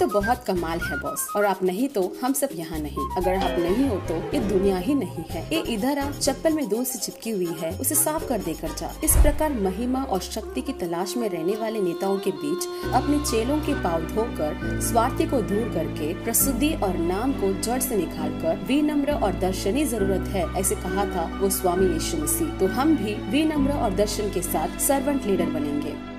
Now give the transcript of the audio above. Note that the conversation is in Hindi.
तो बहुत कमाल है बॉस और आप नहीं तो हम सब यहाँ नहीं। अगर आप नहीं हो तो ये दुनिया ही नहीं है। ये इधर आ, चप्पल में दूर से चिपकी हुई है। उसे साफ़ कर देकर जा। इस प्रकार महिमा और शक्ति की तलाश में रहने वाले नेताओं के बीच अपने चेलों के पाव धोकर, स्वार्थी को दूर करके प्रसिद्धि और नाम को जड़ से निकालकर विनम्र और दर्शनी ज़रूरत है, ऐसे कहा था वो स्वामी यीशु मसीह। तो हम भी विनम्र और दर्शन के साथ सर्वेंट लीडर बनेंगे।